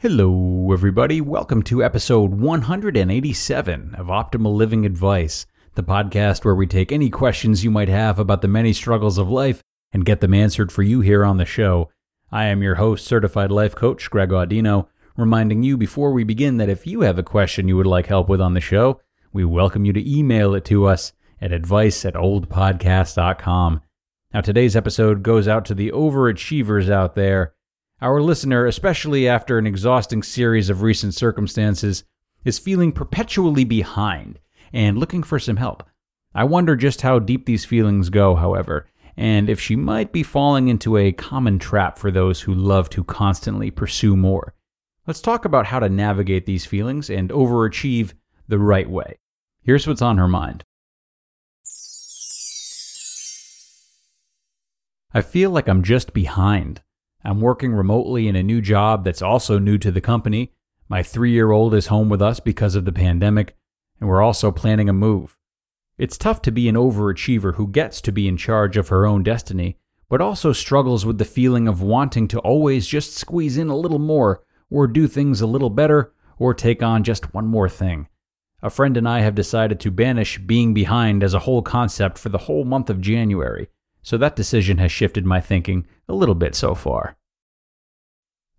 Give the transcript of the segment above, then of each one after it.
Hello, everybody. Welcome to episode 187 of Optimal Living Advice, the podcast where we take any questions you might have about the many struggles of life and get them answered for you here on the show. I am your host, certified life coach Greg Audino, reminding you before we begin that if you have a question you would like help with on the show, we welcome you to email it to us at advice at olapodcast.com. Now, today's episode goes out to the overachievers out there our listener, especially after an exhausting series of recent circumstances, is feeling perpetually behind and looking for some help. I wonder just how deep these feelings go, however, and if she might be falling into a common trap for those who love to constantly pursue more. Let's talk about how to navigate these feelings and overachieve the right way. Here's what's on her mind. I feel like I'm just behind. I'm working remotely in a new job that's also new to the company. My three year old is home with us because of the pandemic, and we're also planning a move. It's tough to be an overachiever who gets to be in charge of her own destiny, but also struggles with the feeling of wanting to always just squeeze in a little more, or do things a little better, or take on just one more thing. A friend and I have decided to banish being behind as a whole concept for the whole month of January so that decision has shifted my thinking a little bit so far.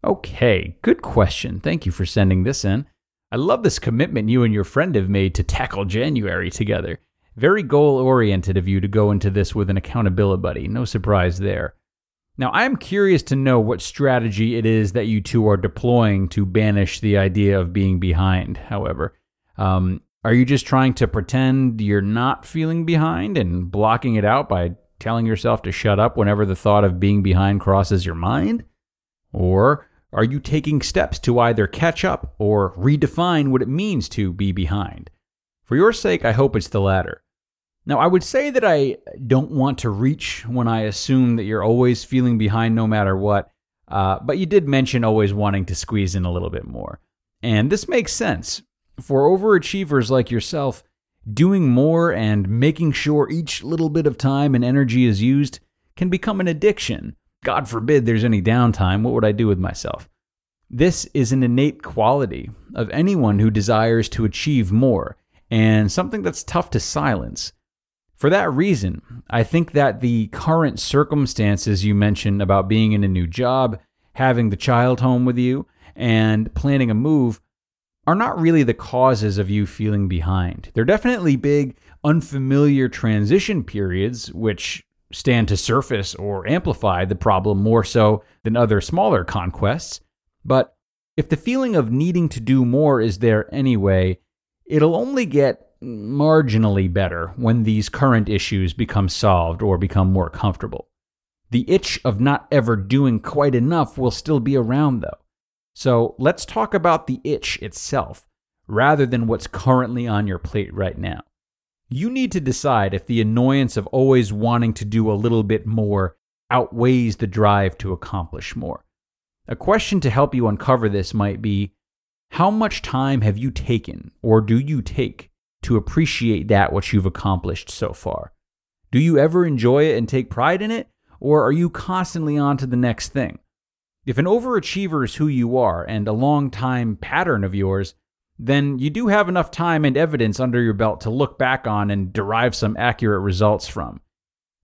Okay, good question. Thank you for sending this in. I love this commitment you and your friend have made to tackle January together. Very goal oriented of you to go into this with an accountability buddy. No surprise there. Now, I'm curious to know what strategy it is that you two are deploying to banish the idea of being behind, however. Um, are you just trying to pretend you're not feeling behind and blocking it out by telling yourself to shut up whenever the thought of being behind crosses your mind? Or are you taking steps to either catch up or redefine what it means to be behind? For your sake, I hope it's the latter. Now, I would say that I don't want to reach when I assume that you're always feeling behind no matter what, uh, but you did mention always wanting to squeeze in a little bit more. And this makes sense. For overachievers like yourself, Doing more and making sure each little bit of time and energy is used can become an addiction. God forbid there's any downtime. What would I do with myself? This is an innate quality of anyone who desires to achieve more, and something that's tough to silence. For that reason, I think that the current circumstances you mentioned about being in a new job, having the child home with you, and planning a move are not really the causes of you feeling behind. They're definitely big, unfamiliar transition periods, which stand to surface or amplify the problem more so than other smaller conquests. But if the feeling of needing to do more is there anyway, it'll only get marginally better when these current issues become solved or become more comfortable. The itch of not ever doing quite enough will still be around, though. So let's talk about the itch itself rather than what's currently on your plate right now. You need to decide if the annoyance of always wanting to do a little bit more outweighs the drive to accomplish more. A question to help you uncover this might be How much time have you taken, or do you take, to appreciate that which you've accomplished so far? Do you ever enjoy it and take pride in it, or are you constantly on to the next thing? If an overachiever is who you are and a long time pattern of yours, then you do have enough time and evidence under your belt to look back on and derive some accurate results from.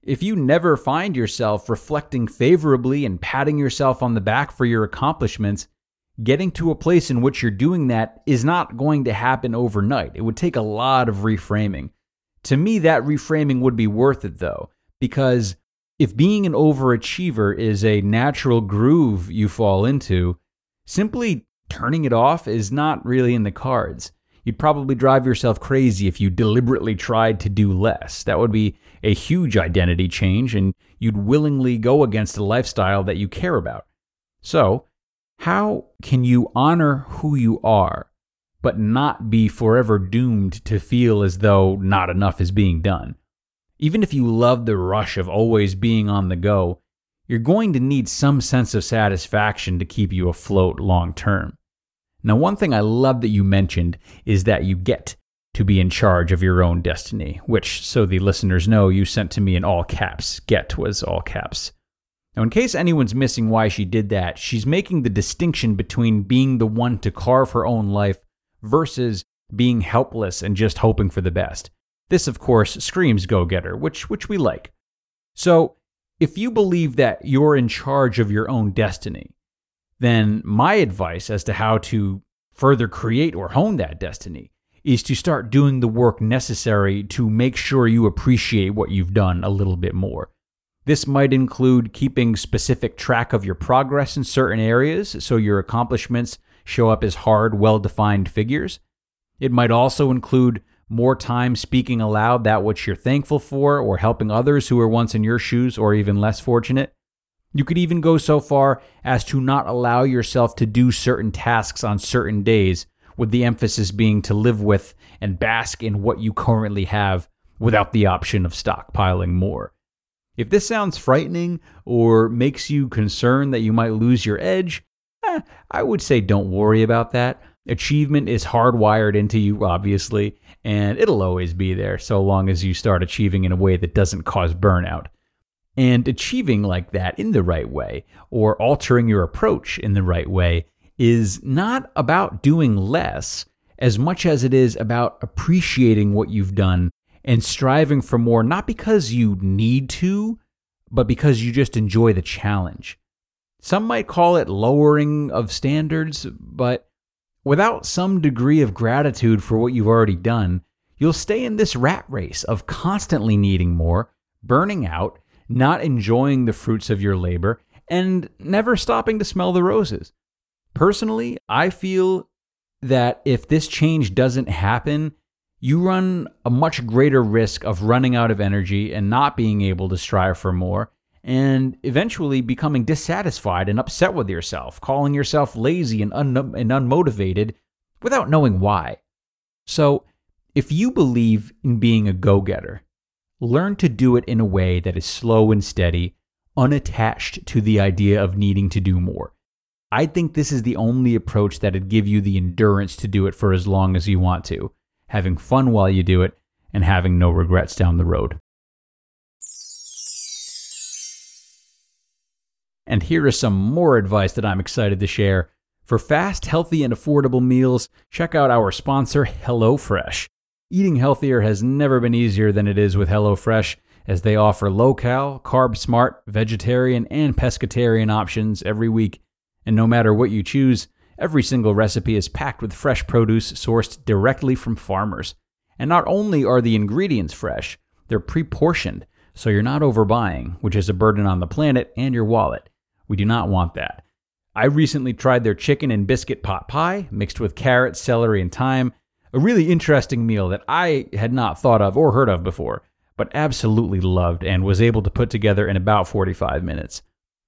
If you never find yourself reflecting favorably and patting yourself on the back for your accomplishments, getting to a place in which you're doing that is not going to happen overnight. It would take a lot of reframing. To me, that reframing would be worth it though, because if being an overachiever is a natural groove you fall into, simply turning it off is not really in the cards. You'd probably drive yourself crazy if you deliberately tried to do less. That would be a huge identity change, and you'd willingly go against a lifestyle that you care about. So, how can you honor who you are, but not be forever doomed to feel as though not enough is being done? Even if you love the rush of always being on the go, you're going to need some sense of satisfaction to keep you afloat long term. Now, one thing I love that you mentioned is that you get to be in charge of your own destiny, which, so the listeners know, you sent to me in all caps. Get was all caps. Now, in case anyone's missing why she did that, she's making the distinction between being the one to carve her own life versus being helpless and just hoping for the best. This, of course, screams go getter, which, which we like. So, if you believe that you're in charge of your own destiny, then my advice as to how to further create or hone that destiny is to start doing the work necessary to make sure you appreciate what you've done a little bit more. This might include keeping specific track of your progress in certain areas so your accomplishments show up as hard, well defined figures. It might also include more time speaking aloud that which you're thankful for or helping others who were once in your shoes or even less fortunate. You could even go so far as to not allow yourself to do certain tasks on certain days, with the emphasis being to live with and bask in what you currently have without the option of stockpiling more. If this sounds frightening or makes you concerned that you might lose your edge, eh, I would say don't worry about that. Achievement is hardwired into you, obviously, and it'll always be there so long as you start achieving in a way that doesn't cause burnout. And achieving like that in the right way, or altering your approach in the right way, is not about doing less as much as it is about appreciating what you've done and striving for more, not because you need to, but because you just enjoy the challenge. Some might call it lowering of standards, but without some degree of gratitude for what you've already done, you'll stay in this rat race of constantly needing more, burning out, not enjoying the fruits of your labor, and never stopping to smell the roses. Personally, I feel that if this change doesn't happen, you run a much greater risk of running out of energy and not being able to strive for more, and eventually becoming dissatisfied and upset with yourself, calling yourself lazy and, un- and unmotivated without knowing why. So, if you believe in being a go getter, learn to do it in a way that is slow and steady, unattached to the idea of needing to do more. I think this is the only approach that'd give you the endurance to do it for as long as you want to having fun while you do it, and having no regrets down the road. And here is some more advice that I'm excited to share. For fast, healthy, and affordable meals, check out our sponsor, HelloFresh. Eating healthier has never been easier than it is with HelloFresh, as they offer low cal, carb smart, vegetarian, and pescatarian options every week. And no matter what you choose, Every single recipe is packed with fresh produce sourced directly from farmers. And not only are the ingredients fresh, they're pre portioned, so you're not overbuying, which is a burden on the planet and your wallet. We do not want that. I recently tried their chicken and biscuit pot pie mixed with carrots, celery, and thyme. A really interesting meal that I had not thought of or heard of before, but absolutely loved and was able to put together in about 45 minutes.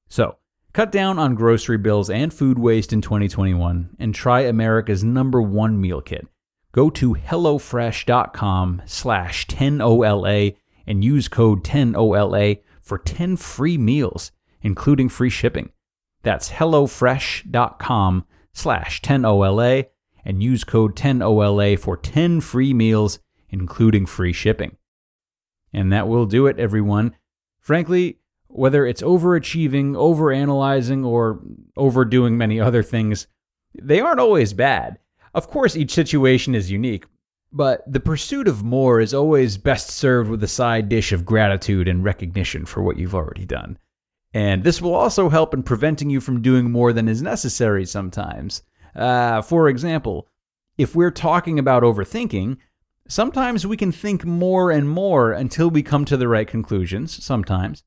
So, Cut down on grocery bills and food waste in 2021 and try America's number one meal kit. Go to HelloFresh.com slash 10OLA and use code 10OLA for 10 free meals, including free shipping. That's HelloFresh.com slash 10OLA and use code 10OLA for 10 free meals, including free shipping. And that will do it, everyone. Frankly, whether it's overachieving, overanalyzing, or overdoing many other things, they aren't always bad. Of course, each situation is unique, but the pursuit of more is always best served with a side dish of gratitude and recognition for what you've already done. And this will also help in preventing you from doing more than is necessary sometimes. Uh, for example, if we're talking about overthinking, sometimes we can think more and more until we come to the right conclusions, sometimes.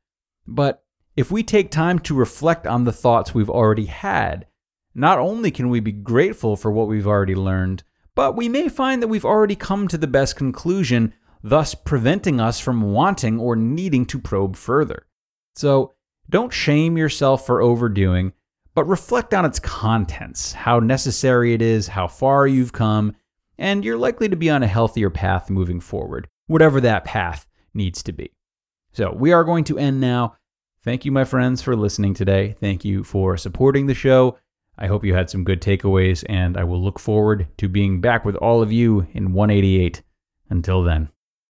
But if we take time to reflect on the thoughts we've already had, not only can we be grateful for what we've already learned, but we may find that we've already come to the best conclusion, thus preventing us from wanting or needing to probe further. So, don't shame yourself for overdoing, but reflect on its contents, how necessary it is, how far you've come, and you're likely to be on a healthier path moving forward, whatever that path needs to be. So, we are going to end now. Thank you, my friends, for listening today. Thank you for supporting the show. I hope you had some good takeaways, and I will look forward to being back with all of you in 188. Until then.